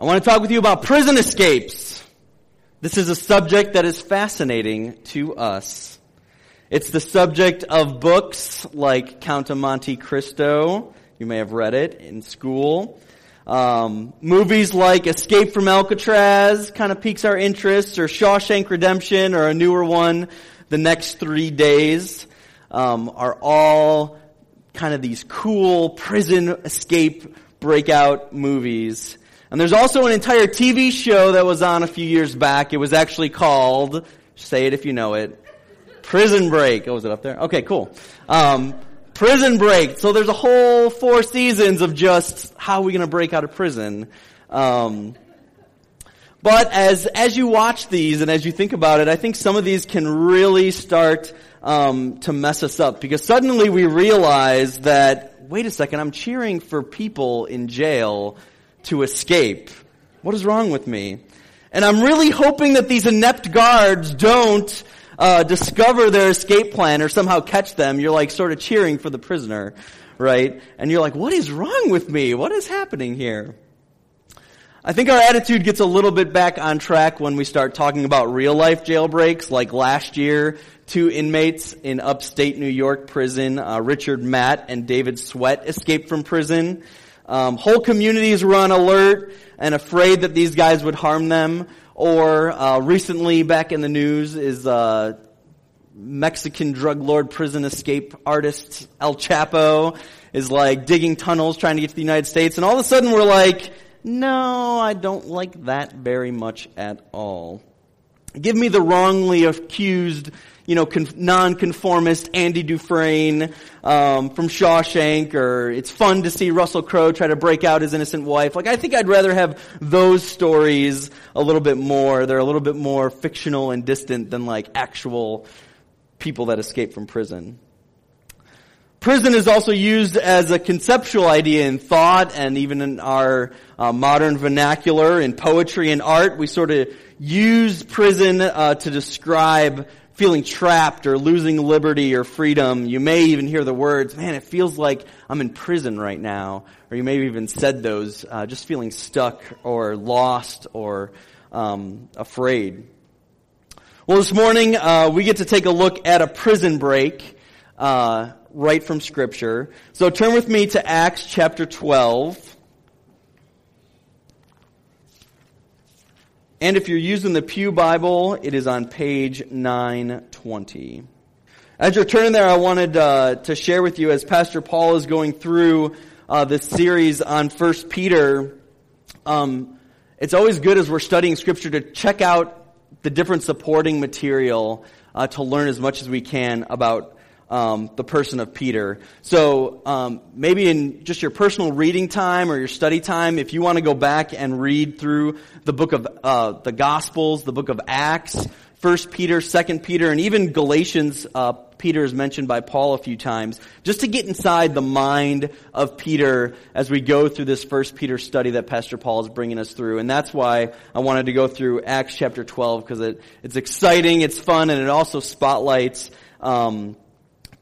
I want to talk with you about prison escapes. This is a subject that is fascinating to us. It's the subject of books like Count of Monte Cristo. You may have read it in school. Um, movies like Escape from Alcatraz kind of piques our interest, or Shawshank Redemption, or a newer one, The Next Three Days, um, are all kind of these cool prison escape breakout movies. And there's also an entire TV show that was on a few years back. It was actually called, say it if you know it, Prison Break. Oh, was it up there? Okay, cool. Um, prison Break. So there's a whole four seasons of just how are we going to break out of prison. Um, but as as you watch these and as you think about it, I think some of these can really start um, to mess us up because suddenly we realize that wait a second, I'm cheering for people in jail to escape. What is wrong with me? And I'm really hoping that these inept guards don't uh, discover their escape plan or somehow catch them. You're like sort of cheering for the prisoner, right? And you're like, what is wrong with me? What is happening here? I think our attitude gets a little bit back on track when we start talking about real life jailbreaks, like last year, two inmates in upstate New York prison, uh, Richard Matt and David Sweat, escaped from prison. Um, whole communities were on alert and afraid that these guys would harm them. Or uh, recently, back in the news, is uh, Mexican drug lord prison escape artist El Chapo is like digging tunnels trying to get to the United States, and all of a sudden we're like, no, I don't like that very much at all. Give me the wrongly accused you know, con- nonconformist Andy Dufresne um, from Shawshank, or it's fun to see Russell Crowe try to break out his innocent wife. Like, I think I'd rather have those stories a little bit more. They're a little bit more fictional and distant than like actual people that escape from prison. Prison is also used as a conceptual idea in thought and even in our uh, modern vernacular in poetry and art. We sort of use prison uh, to describe feeling trapped or losing liberty or freedom. You may even hear the words, man, it feels like I'm in prison right now. Or you may have even said those, uh, just feeling stuck or lost or um, afraid. Well, this morning uh, we get to take a look at a prison break uh, right from Scripture. So turn with me to Acts chapter 12. And if you're using the Pew Bible, it is on page 920. As you're turning there, I wanted uh, to share with you as Pastor Paul is going through uh, this series on First Peter. Um, it's always good as we're studying Scripture to check out the different supporting material uh, to learn as much as we can about um, the person of Peter. So um, maybe in just your personal reading time or your study time, if you want to go back and read through the book of uh, the Gospels, the book of Acts, First Peter, Second Peter, and even Galatians, uh, Peter is mentioned by Paul a few times, just to get inside the mind of Peter as we go through this First Peter study that Pastor Paul is bringing us through. And that's why I wanted to go through Acts chapter 12 because it, it's exciting, it's fun, and it also spotlights um,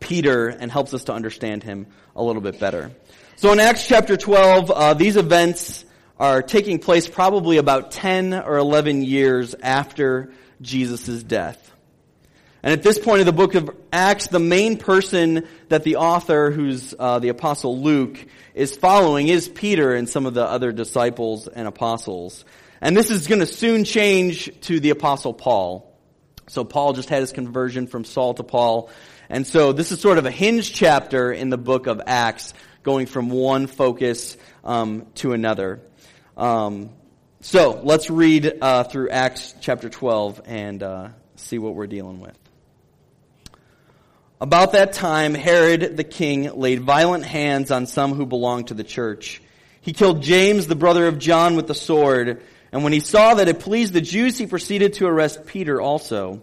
Peter and helps us to understand him a little bit better. So in Acts chapter 12, uh, these events are taking place probably about 10 or 11 years after Jesus' death. And at this point of the book of Acts, the main person that the author, who's uh, the apostle Luke, is following is Peter and some of the other disciples and apostles. And this is going to soon change to the apostle Paul. So Paul just had his conversion from Saul to Paul. And so this is sort of a hinge chapter in the book of Acts, going from one focus um, to another. Um, so let's read uh, through Acts chapter 12 and uh, see what we're dealing with. About that time, Herod the king laid violent hands on some who belonged to the church. He killed James, the brother of John, with the sword. And when he saw that it pleased the Jews, he proceeded to arrest Peter also.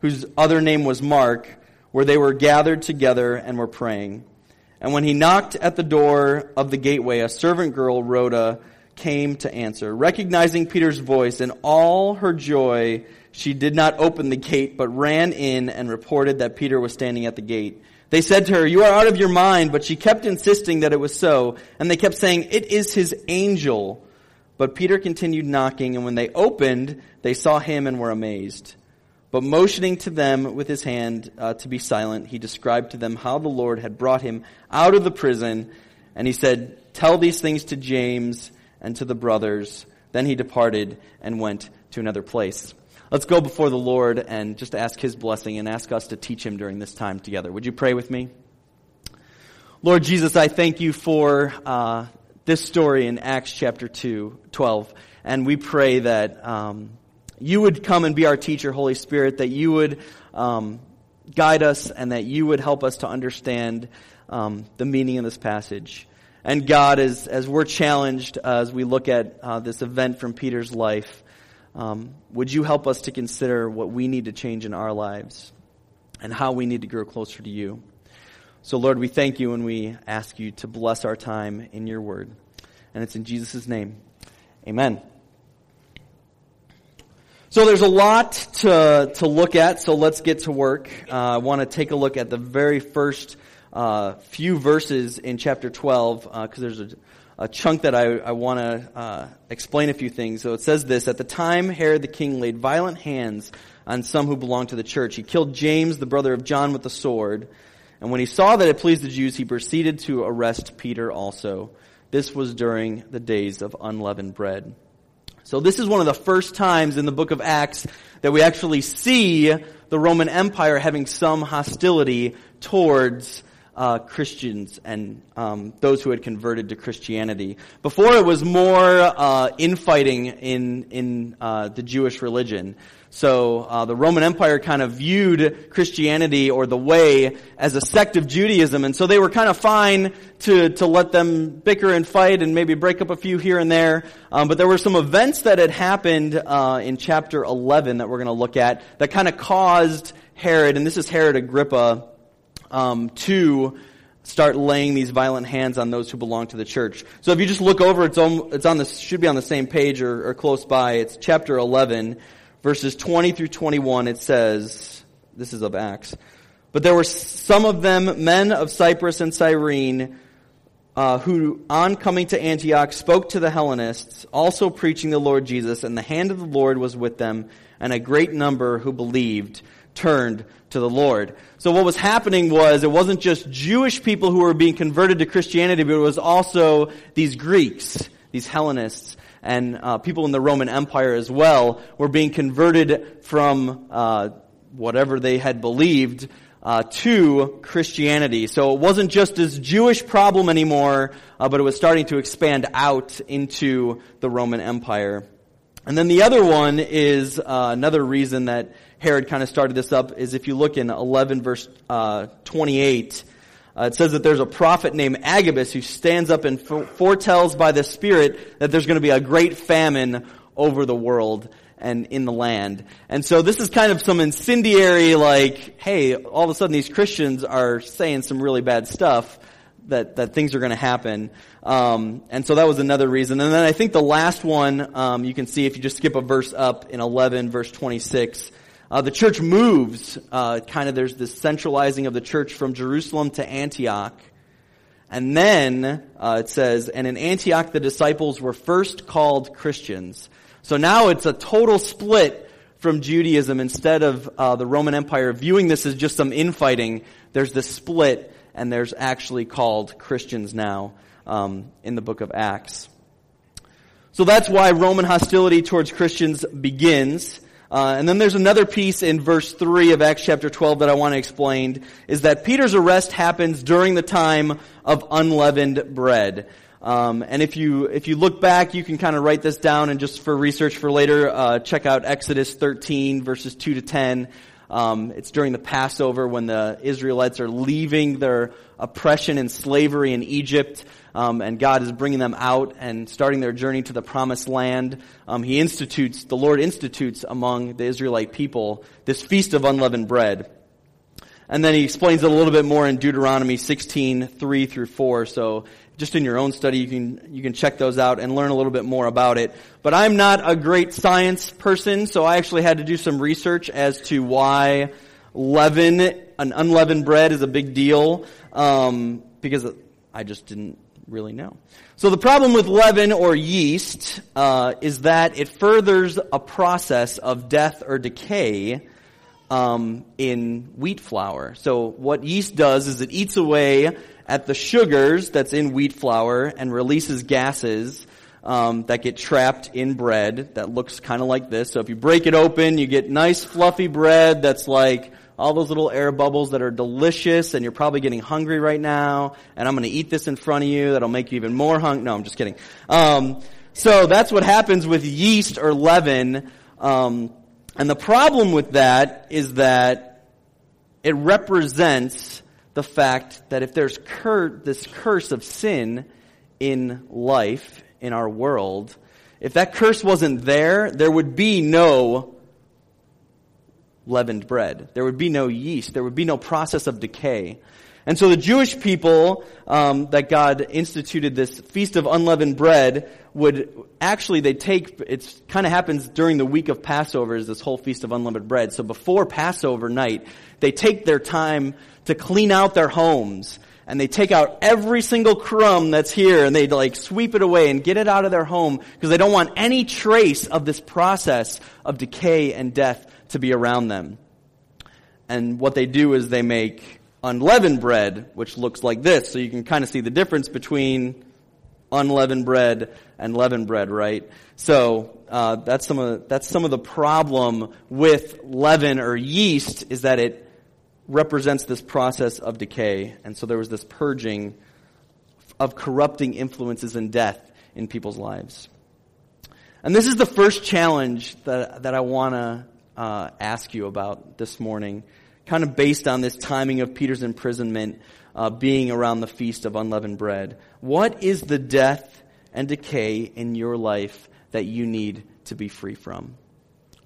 whose other name was Mark, where they were gathered together and were praying. And when he knocked at the door of the gateway, a servant girl, Rhoda, came to answer. Recognizing Peter's voice in all her joy, she did not open the gate, but ran in and reported that Peter was standing at the gate. They said to her, You are out of your mind, but she kept insisting that it was so, and they kept saying, It is his angel. But Peter continued knocking, and when they opened, they saw him and were amazed. But motioning to them with his hand uh, to be silent, he described to them how the Lord had brought him out of the prison, and he said, Tell these things to James and to the brothers. Then he departed and went to another place. Let's go before the Lord and just ask his blessing and ask us to teach him during this time together. Would you pray with me? Lord Jesus, I thank you for uh, this story in Acts chapter 2, 12. And we pray that um, you would come and be our teacher, Holy Spirit, that you would um, guide us and that you would help us to understand um, the meaning of this passage. And God, as, as we're challenged uh, as we look at uh, this event from Peter's life, um, would you help us to consider what we need to change in our lives and how we need to grow closer to you? So, Lord, we thank you and we ask you to bless our time in your word. And it's in Jesus' name. Amen. So there's a lot to, to look at, so let's get to work. Uh, I want to take a look at the very first uh, few verses in chapter 12, because uh, there's a, a, chunk that I, I want to uh, explain a few things. So it says this, At the time Herod the king laid violent hands on some who belonged to the church. He killed James, the brother of John, with the sword. And when he saw that it pleased the Jews, he proceeded to arrest Peter also. This was during the days of unleavened bread. So this is one of the first times in the book of Acts that we actually see the Roman Empire having some hostility towards uh, Christians and um, those who had converted to Christianity. Before it was more uh, infighting in in uh, the Jewish religion. So uh, the Roman Empire kind of viewed Christianity or the way as a sect of Judaism, and so they were kind of fine to to let them bicker and fight and maybe break up a few here and there. Um, but there were some events that had happened uh, in chapter 11 that we're going to look at that kind of caused Herod, and this is Herod Agrippa, um, to start laying these violent hands on those who belong to the church. So if you just look over, it's on, it's on the should be on the same page or, or close by. It's chapter 11 verses 20 through 21, it says, this is of Acts, but there were some of them, men of Cyprus and Cyrene, uh, who, on coming to Antioch, spoke to the Hellenists, also preaching the Lord Jesus, and the hand of the Lord was with them, and a great number who believed turned to the Lord. So what was happening was it wasn't just Jewish people who were being converted to Christianity, but it was also these Greeks, these Hellenists, and uh, people in the Roman Empire as well were being converted from uh, whatever they had believed uh, to Christianity. So it wasn't just this Jewish problem anymore, uh, but it was starting to expand out into the Roman Empire. And then the other one is uh, another reason that Herod kind of started this up is if you look in 11 verse uh, 28, uh, it says that there's a prophet named Agabus who stands up and foretells by the Spirit that there's going to be a great famine over the world and in the land. And so this is kind of some incendiary, like, hey, all of a sudden these Christians are saying some really bad stuff that, that things are going to happen. Um, and so that was another reason. And then I think the last one, um, you can see if you just skip a verse up in 11, verse 26, Uh, the church moves, uh, kind of there's this centralizing of the church from Jerusalem to Antioch. And then uh, it says, and in Antioch the disciples were first called Christians. So now it's a total split from Judaism. Instead of uh, the Roman Empire viewing this as just some infighting, there's this split, and there's actually called Christians now um, in the book of Acts. So that's why Roman hostility towards Christians begins. Uh, and then there's another piece in verse 3 of Acts chapter 12 that I want to explain, is that Peter's arrest happens during the time of unleavened bread. Um, and if you if you look back, you can kind of write this down, and just for research for later, uh, check out Exodus 13 verses 2 to 10. Um, it's during the Passover when the Israelites are leaving their oppression and slavery in Egypt, um, and God is bringing them out and starting their journey to the Promised Land. Um, he institutes, the Lord institutes among the Israelite people this feast of unleavened bread. And then he explains it a little bit more in Deuteronomy 16, 3 through 4. So just in your own study, you can, you can check those out and learn a little bit more about it. But I'm not a great science person, so I actually had to do some research as to why leaven, an unleavened bread is a big deal, um, because I just didn't really know. So the problem with leaven or yeast uh, is that it furthers a process of death or decay um, in wheat flour. So what yeast does is it eats away at the sugars that's in wheat flour and releases gases um, that get trapped in bread that looks kind of like this. So if you break it open, you get nice fluffy bread that's like all those little air bubbles that are delicious and you're probably getting hungry right now and I'm going to eat this in front of you that'll make you even more hungry. No, I'm just kidding. Um, so that's what happens with yeast or leaven. Um, and the problem with that is that it represents the fact that if there's cur- this curse of sin in life, in our world, if that curse wasn't there, there would be no leavened bread. There would be no yeast. There would be no process of decay. And so the Jewish people um, that God instituted this feast of unleavened bread would actually they take it kind of happens during the week of Passover is this whole feast of unleavened bread. So before Passover night, they take their time to clean out their homes and they take out every single crumb that's here and they like sweep it away and get it out of their home because they don't want any trace of this process of decay and death to be around them. And what they do is they make unleavened bread, which looks like this. So you can kind of see the difference between unleavened bread and leavened bread, right? So uh, that's some of that's some of the problem with leaven or yeast is that it represents this process of decay, and so there was this purging of corrupting influences and death in people's lives. And this is the first challenge that that I want to uh, ask you about this morning kind of based on this timing of Peter's imprisonment uh, being around the Feast of Unleavened Bread. What is the death and decay in your life that you need to be free from?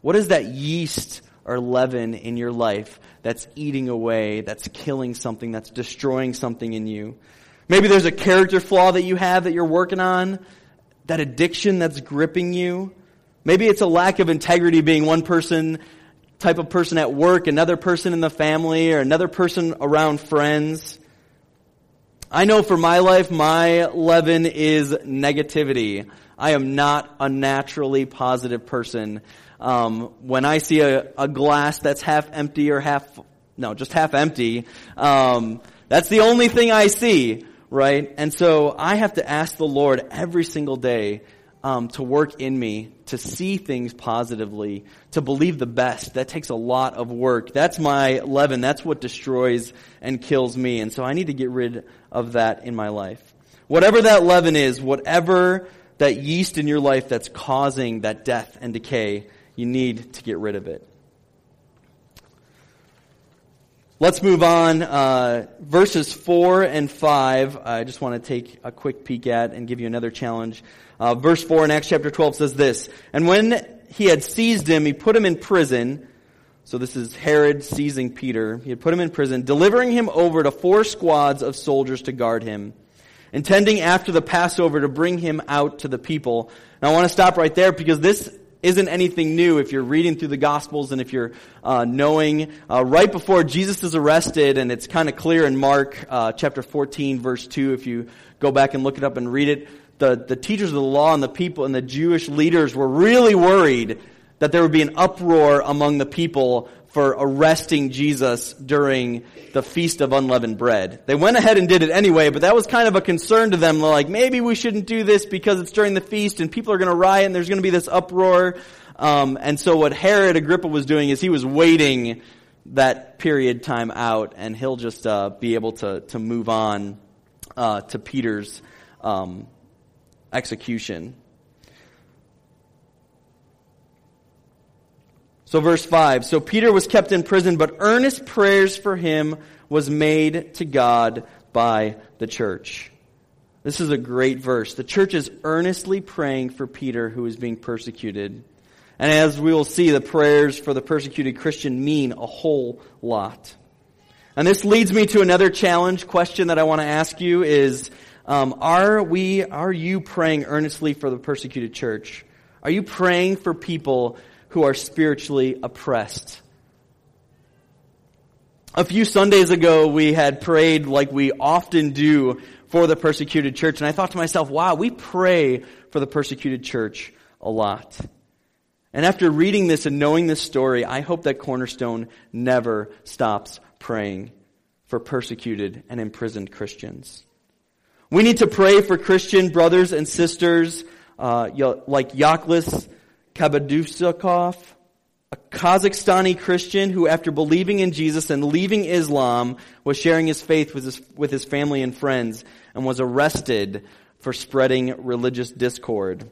What is that yeast or leaven in your life that's eating away, that's killing something, that's destroying something in you? Maybe there's a character flaw that you have that you're working on, that addiction that's gripping you. Maybe it's a lack of integrity being one person type of person at work, another person in the family, or another person around friends. I know for my life, my leaven is negativity. I am not a naturally positive person. Um, when I see a, a, glass that's half empty or half, no, just half empty, um, that's the only thing I see, right? And so I have to ask the Lord every single day um, to work in me, to see things positively, to believe the best. That takes a lot of work. That's my leaven. That's what destroys and kills me. And so I need to get rid of that in my life. Whatever that leaven is, whatever that yeast in your life that's causing that death and decay, you need to get rid of it. Let's move on. Uh, verses 4 and 5, I just want to take a quick peek at and give you another challenge. Uh, verse 4 in Acts chapter 12 says this, And when he had seized him, he put him in prison. So this is Herod seizing Peter. He had put him in prison, delivering him over to four squads of soldiers to guard him, intending after the Passover to bring him out to the people. Now I want to stop right there because this isn't anything new if you're reading through the Gospels and if you're uh, knowing uh, right before Jesus is arrested, and it's kind of clear in Mark uh, chapter 14, verse 2, if you go back and look it up and read it, the, the teachers of the law and the people and the Jewish leaders were really worried that there would be an uproar among the people for arresting Jesus during the Feast of Unleavened Bread. They went ahead and did it anyway, but that was kind of a concern to them. They're like, maybe we shouldn't do this because it's during the feast and people are going to riot and there's going to be this uproar. Um, and so what Herod Agrippa was doing is he was waiting that period time out and he'll just uh, be able to, to move on uh, to Peter's um, execution. So verse 5. So Peter was kept in prison, but earnest prayers for him was made to God by the church. This is a great verse. The church is earnestly praying for Peter who is being persecuted. And as we will see, the prayers for the persecuted Christian mean a whole lot. And this leads me to another challenge question that I want to ask you is, um, are we, are you praying earnestly for the persecuted church? Are you praying for people who are spiritually oppressed. A few Sundays ago, we had prayed like we often do for the persecuted church, and I thought to myself, wow, we pray for the persecuted church a lot. And after reading this and knowing this story, I hope that Cornerstone never stops praying for persecuted and imprisoned Christians. We need to pray for Christian brothers and sisters uh, like Yaklis Kabadusakov, a Kazakhstani Christian who, after believing in Jesus and leaving Islam, was sharing his faith with his, with his family and friends and was arrested for spreading religious discord.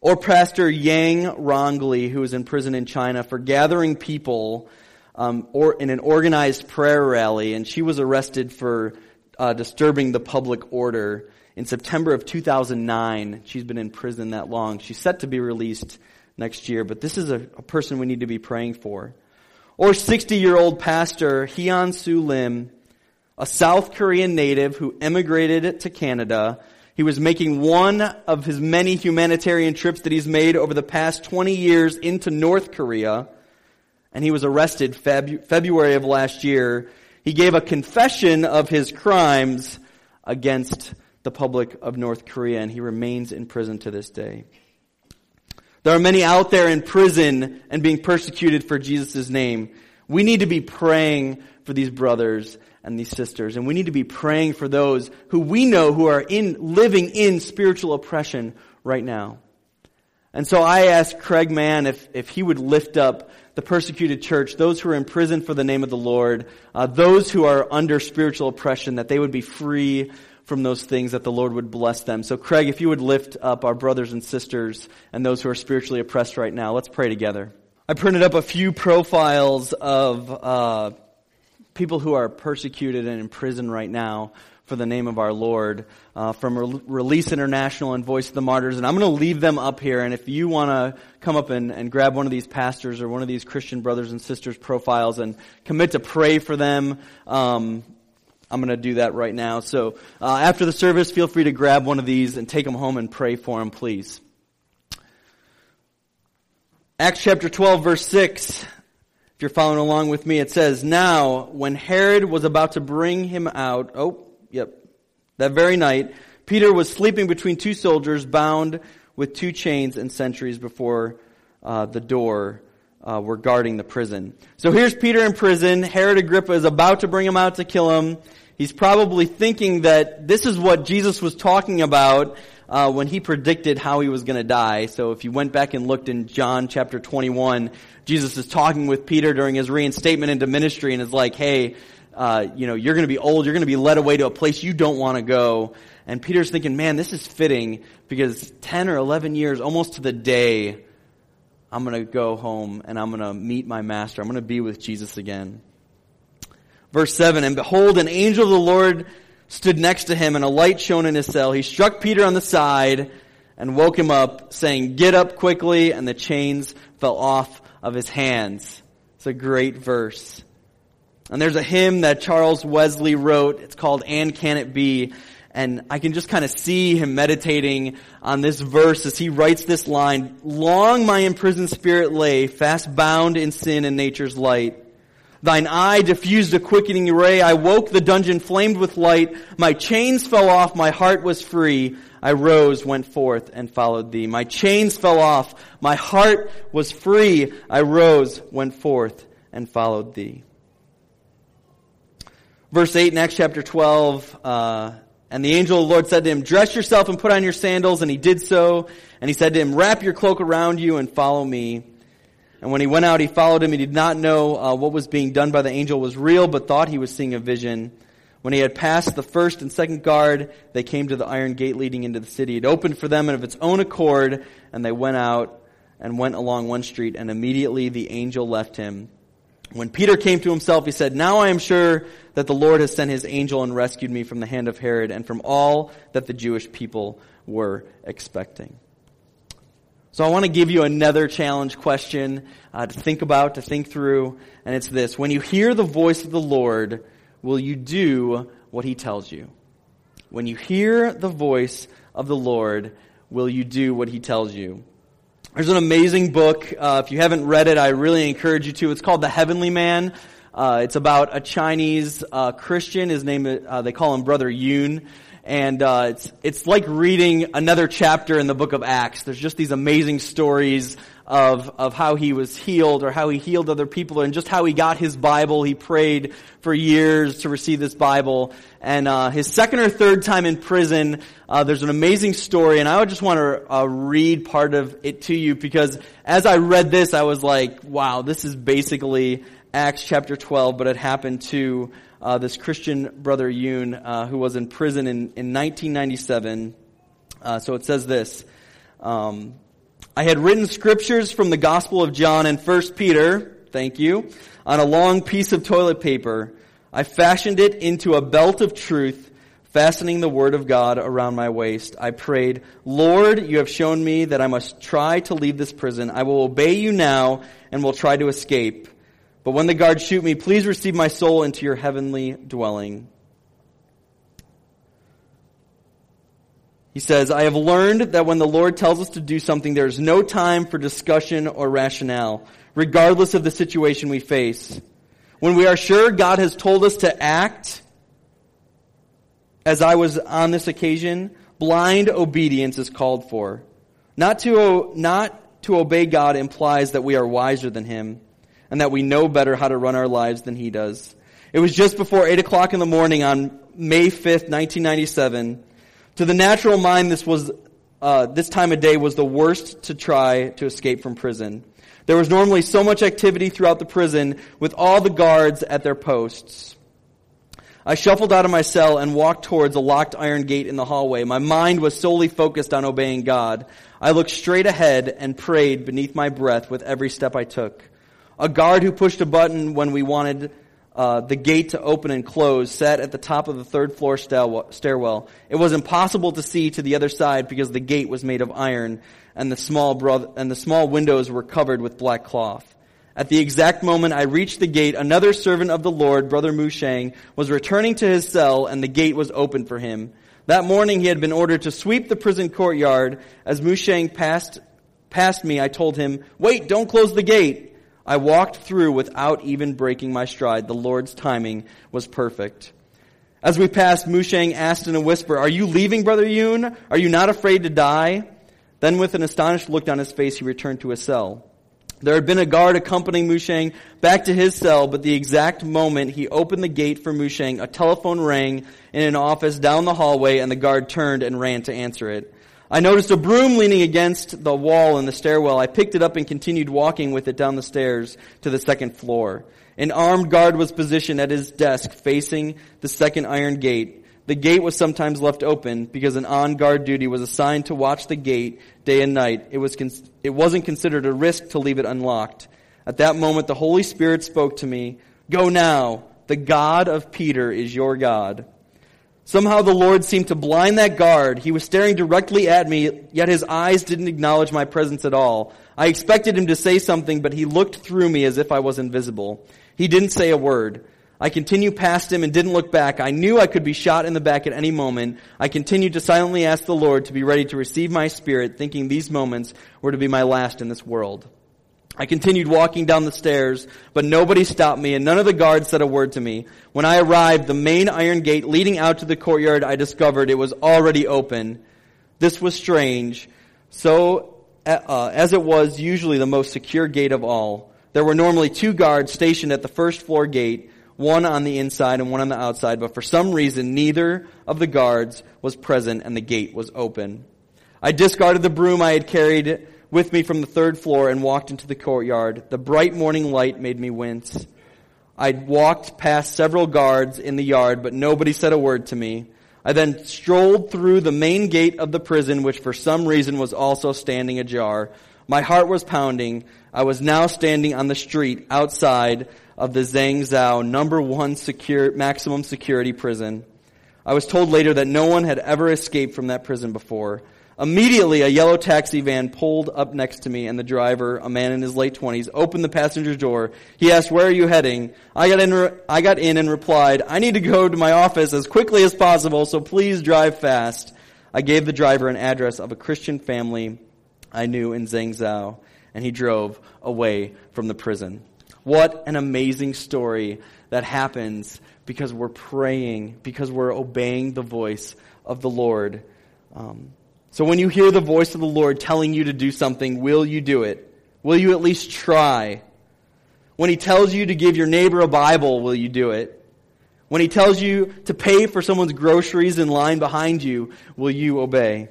Or Pastor Yang Rongli, who was in prison in China for gathering people um, or in an organized prayer rally, and she was arrested for uh, disturbing the public order in September of 2009. She's been in prison that long. She's set to be released next year, but this is a, a person we need to be praying for. Or 60 year old pastor Hyun Soo Lim, a South Korean native who emigrated to Canada. He was making one of his many humanitarian trips that he's made over the past 20 years into North Korea, and he was arrested Feb- February of last year. He gave a confession of his crimes against the public of North Korea, and he remains in prison to this day. There are many out there in prison and being persecuted for Jesus' name. We need to be praying for these brothers and these sisters, and we need to be praying for those who we know who are in, living in spiritual oppression right now. And so I asked Craig Mann if, if he would lift up the persecuted church, those who are in prison for the name of the Lord, uh, those who are under spiritual oppression, that they would be free from those things that the Lord would bless them. So, Craig, if you would lift up our brothers and sisters and those who are spiritually oppressed right now, let's pray together. I printed up a few profiles of uh, people who are persecuted and in prison right now for the name of our Lord uh, from Re- Release International and Voice of the Martyrs. And I'm going to leave them up here. And if you want to come up and, and grab one of these pastors or one of these Christian brothers and sisters profiles and commit to pray for them, um, I'm going to do that right now. So uh, after the service, feel free to grab one of these and take them home and pray for them, please. Acts chapter 12, verse 6. If you're following along with me, it says, Now, when Herod was about to bring him out, oh, yep, that very night, Peter was sleeping between two soldiers bound with two chains and sentries before uh, the door uh, were guarding the prison. So here's Peter in prison. Herod Agrippa is about to bring him out to kill him. He's probably thinking that this is what Jesus was talking about uh, when he predicted how he was going to die. So if you went back and looked in John chapter 21, Jesus is talking with Peter during his reinstatement into ministry and is like, hey, uh, you know, you're going to be old. You're going to be led away to a place you don't want to go. And Peter's thinking, man, this is fitting because 10 or 11 years, almost to the day, I'm going to go home and I'm going to meet my master. I'm going to be with Jesus again. Verse 7, And behold, an angel of the Lord stood next to him, and a light shone in his cell. He struck Peter on the side and woke him up, saying, Get up quickly, and the chains fell off of his hands. It's a great verse. And there's a hymn that Charles Wesley wrote. It's called And Can It Be? And I can just kind of see him meditating on this verse as he writes this line, Long my imprisoned spirit lay, fast bound in sin and nature's light. Thine eye diffused a quickening ray. I woke, the dungeon flamed with light. My chains fell off, my heart was free. I rose, went forth, and followed thee. My chains fell off, my heart was free. I rose, went forth, and followed thee. Verse 8 in Acts chapter 12, uh, and the angel of the Lord said to him, Dress yourself and put on your sandals. And he did so. And he said to him, Wrap your cloak around you and follow me. And when he went out, he followed him. He did not know uh, what was being done by the angel was real, but thought he was seeing a vision. When he had passed the first and second guard, they came to the iron gate leading into the city. It opened for them and of its own accord, and they went out and went along one street, and immediately the angel left him. When Peter came to himself, he said, Now I am sure that the Lord has sent his angel and rescued me from the hand of Herod and from all that the Jewish people were expecting. So I want to give you another challenge question uh, to think about, to think through, and it's this. When you hear the voice of the Lord, will you do what he tells you? When you hear the voice of the Lord, will you do what he tells you? There's an amazing book. Uh, if you haven't read it, I really encourage you to. It's called The Heavenly Man. Uh, it's about a Chinese uh, Christian. His name, uh, they call him Brother Yun and uh, it's it's like reading another chapter in the book of Acts. There's just these amazing stories of of how he was healed or how he healed other people and just how he got his Bible. He prayed for years to receive this Bible. And uh, his second or third time in prison, uh, there's an amazing story, and I would just want to uh, read part of it to you because as I read this, I was like, wow, this is basically Acts chapter 12, but it happened to uh, this Christian brother Yun, uh, who was in prison in, in 1997. Uh, so it says this. Um, I had written scriptures from the Gospel of John and First Peter, thank you, on a long piece of toilet paper. I fashioned it into a belt of truth, fastening the word of God around my waist. I prayed, Lord, you have shown me that I must try to leave this prison. I will obey you now and will try to escape. But when the guards shoot me, please receive my soul into your heavenly dwelling. He says, I have learned that when the Lord tells us to do something, there is no time for discussion or rationale, regardless of the situation we face. When we are sure God has told us to act, as I was on this occasion, blind obedience is called for. Not to, not to obey God implies that we are wiser than Him and that we know better how to run our lives than he does. It was just before 8 o'clock in the morning on May 5th, 1997. To the natural mind, this was, uh, this time of day was the worst to try to escape from prison. There was normally so much activity throughout the prison with all the guards at their posts. I shuffled out of my cell and walked towards a locked iron gate in the hallway. My mind was solely focused on obeying God. I looked straight ahead and prayed beneath my breath with every step I took a guard who pushed a button when we wanted uh, the gate to open and close sat at the top of the third floor stairwell. It was impossible to see to the other side because the gate was made of iron and the small and the small windows were covered with black cloth. At the exact moment I reached the gate, another servant of the Lord, Brother Mushang, was returning to his cell and the gate was open for him. That morning he had been ordered to sweep the prison courtyard. As Mushang passed, passed me, I told him, wait, don't close the gate. I walked through without even breaking my stride. The Lord's timing was perfect. As we passed, Mushang asked in a whisper, Are you leaving, Brother Yun? Are you not afraid to die? Then with an astonished look on his face, he returned to his cell. There had been a guard accompanying Mushang back to his cell, but the exact moment he opened the gate for Mushang, a telephone rang in an office down the hallway and the guard turned and ran to answer it. I noticed a broom leaning against the wall in the stairwell. I picked it up and continued walking with it down the stairs to the second floor. An armed guard was positioned at his desk facing the second iron gate. The gate was sometimes left open because an on-guard duty was assigned to watch the gate day and night. It, was it wasn't considered a risk to leave it unlocked. At that moment, the Holy Spirit spoke to me, Go now. The God of Peter is your God. Somehow the Lord seemed to blind that guard. He was staring directly at me, yet his eyes didn't acknowledge my presence at all. I expected him to say something, but he looked through me as if I was invisible. He didn't say a word. I continued past him and didn't look back. I knew I could be shot in the back at any moment. I continued to silently ask the Lord to be ready to receive my spirit, thinking these moments were to be my last in this world. I continued walking down the stairs, but nobody stopped me and none of the guards said a word to me. When I arrived, the main iron gate leading out to the courtyard, I discovered it was already open. This was strange. So, uh, as it was usually the most secure gate of all, there were normally two guards stationed at the first floor gate, one on the inside and one on the outside, but for some reason neither of the guards was present and the gate was open. I discarded the broom I had carried with me from the third floor and walked into the courtyard. The bright morning light made me wince. I walked past several guards in the yard, but nobody said a word to me. I then strolled through the main gate of the prison, which for some reason was also standing ajar. My heart was pounding. I was now standing on the street outside of the Zhengzhou number one secure, maximum security prison. I was told later that no one had ever escaped from that prison before. Immediately, a yellow taxi van pulled up next to me, and the driver, a man in his late twenties, opened the passenger door. He asked, "Where are you heading?" I got in. I got in and replied, "I need to go to my office as quickly as possible, so please drive fast." I gave the driver an address of a Christian family I knew in Zhengzhou, and he drove away from the prison. What an amazing story that happens because we're praying, because we're obeying the voice of the Lord. Um, so when you hear the voice of the Lord telling you to do something, will you do it? Will you at least try? When he tells you to give your neighbor a Bible, will you do it? When he tells you to pay for someone's groceries in line behind you, will you obey?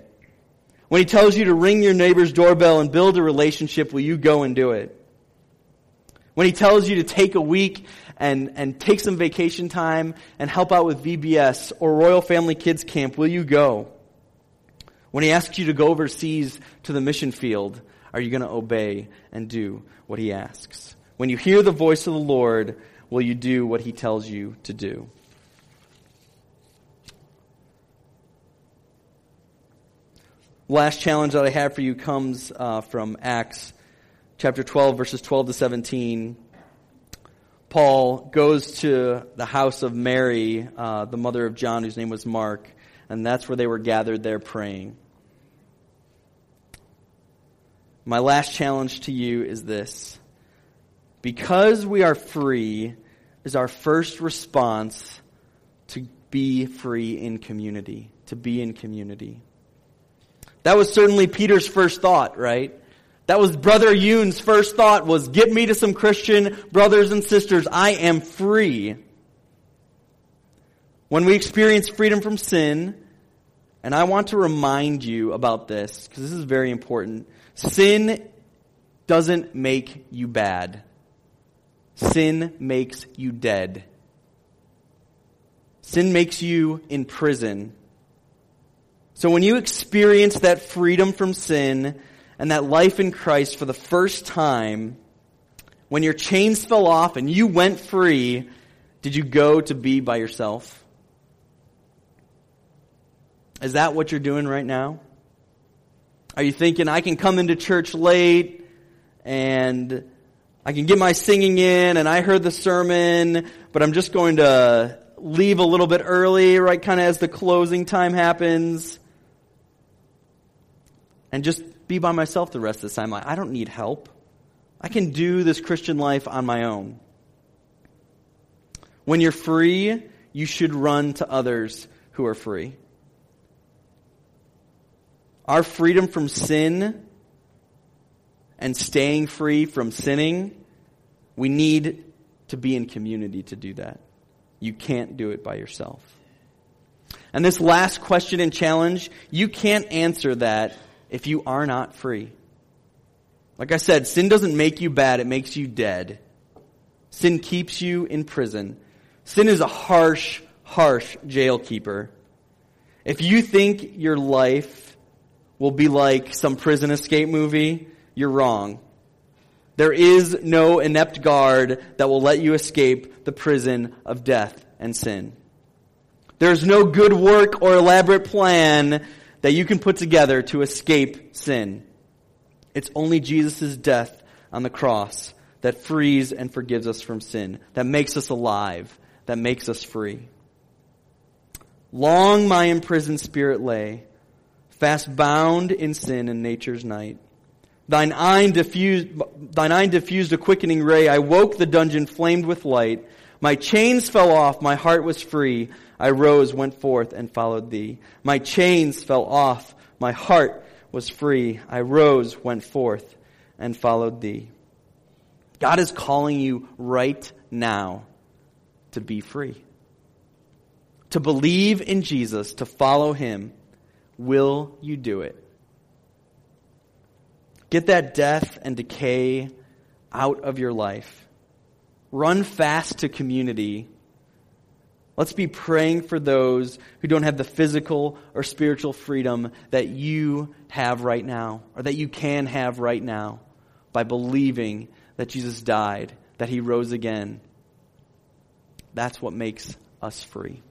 When he tells you to ring your neighbor's doorbell and build a relationship, will you go and do it? When he tells you to take a week and, and take some vacation time and help out with VBS or Royal Family Kids Camp, will you go? When he asks you to go overseas to the mission field, are you going to obey and do what he asks? When you hear the voice of the Lord, will you do what he tells you to do? Last challenge that I have for you comes uh, from Acts chapter 12, verses 12 to 17. Paul goes to the house of Mary, uh, the mother of John, whose name was Mark, and that's where they were gathered there praying. My last challenge to you is this. Because we are free is our first response to be free in community, to be in community. That was certainly Peter's first thought, right? That was Brother Yun's first thought was, get me to some Christian brothers and sisters. I am free. When we experience freedom from sin, and I want to remind you about this, because this is very important. Sin doesn't make you bad. Sin makes you dead. Sin makes you in prison. So when you experience that freedom from sin and that life in Christ for the first time, when your chains fell off and you went free, did you go to be by yourself? Is that what you're doing right now? Are you thinking, I can come into church late and I can get my singing in and I heard the sermon, but I'm just going to leave a little bit early, right, kind of as the closing time happens and just be by myself the rest of the time. I don't need help. I can do this Christian life on my own. When you're free, you should run to others who are free. Our freedom from sin and staying free from sinning, we need to be in community to do that. You can't do it by yourself. And this last question and challenge, you can't answer that if you are not free. Like I said, sin doesn't make you bad, it makes you dead. Sin keeps you in prison. Sin is a harsh, harsh jail keeper. If you think your life will be like some prison escape movie, you're wrong. There is no inept guard that will let you escape the prison of death and sin. There's no good work or elaborate plan that you can put together to escape sin. It's only Jesus' death on the cross that frees and forgives us from sin, that makes us alive. that makes us free. Long my imprisoned spirit lay, fast bound in sin and nature's night. Thine eye diffused, thine eye diffused a quickening ray. I woke the dungeon flamed with light. My chains fell off. My heart was free. I rose, went forth, and followed thee. My chains fell off. My heart was free. I rose, went forth, and followed thee. God is calling you right now to be free to believe in Jesus, to follow him, will you do it? Get that death and decay out of your life. Run fast to community. Let's be praying for those who don't have the physical or spiritual freedom that you have right now, or that you can have right now, by believing that Jesus died, that he rose again. That's what makes us free.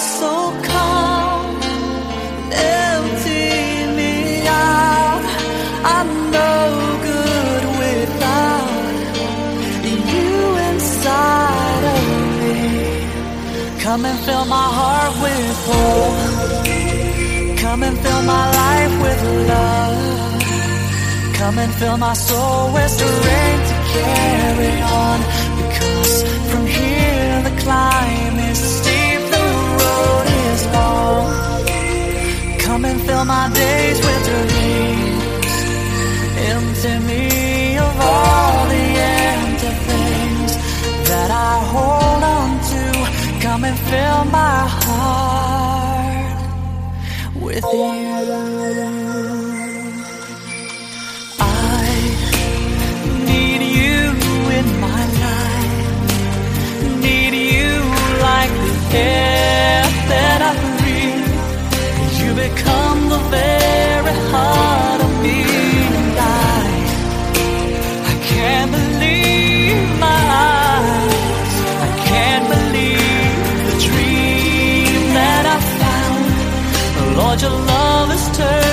Come empty me out. I'm no good without the inside of me. Come and fill my heart with hope. Come and fill my life with love. Come and fill my soul with strength to carry on. Because from here the climb and fill my days with dreams. Empty me of all the empty things that I hold on to Come and fill my heart with you. Very heart of I can't believe my eyes. I can't believe the dream that I found. Lord, your love has turned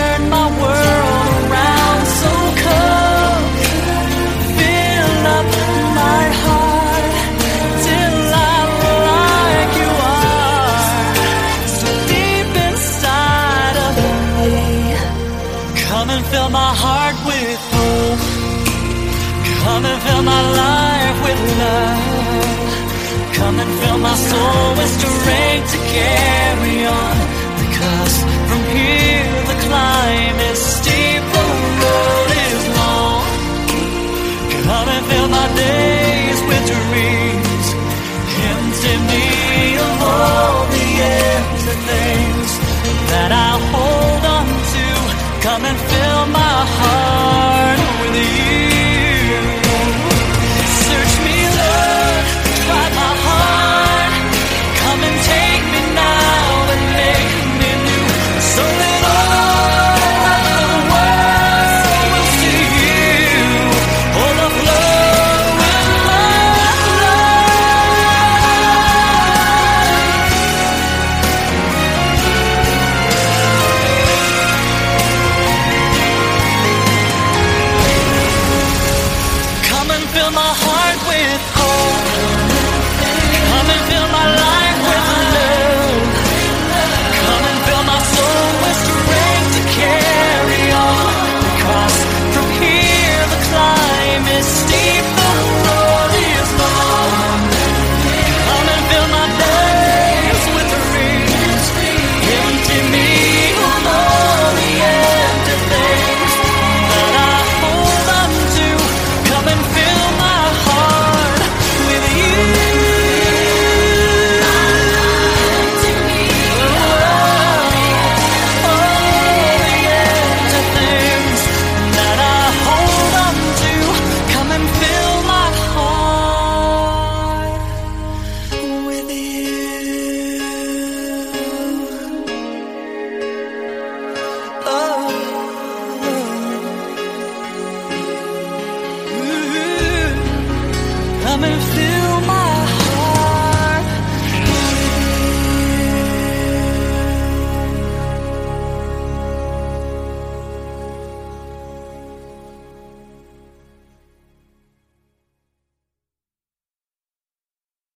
fill my soul with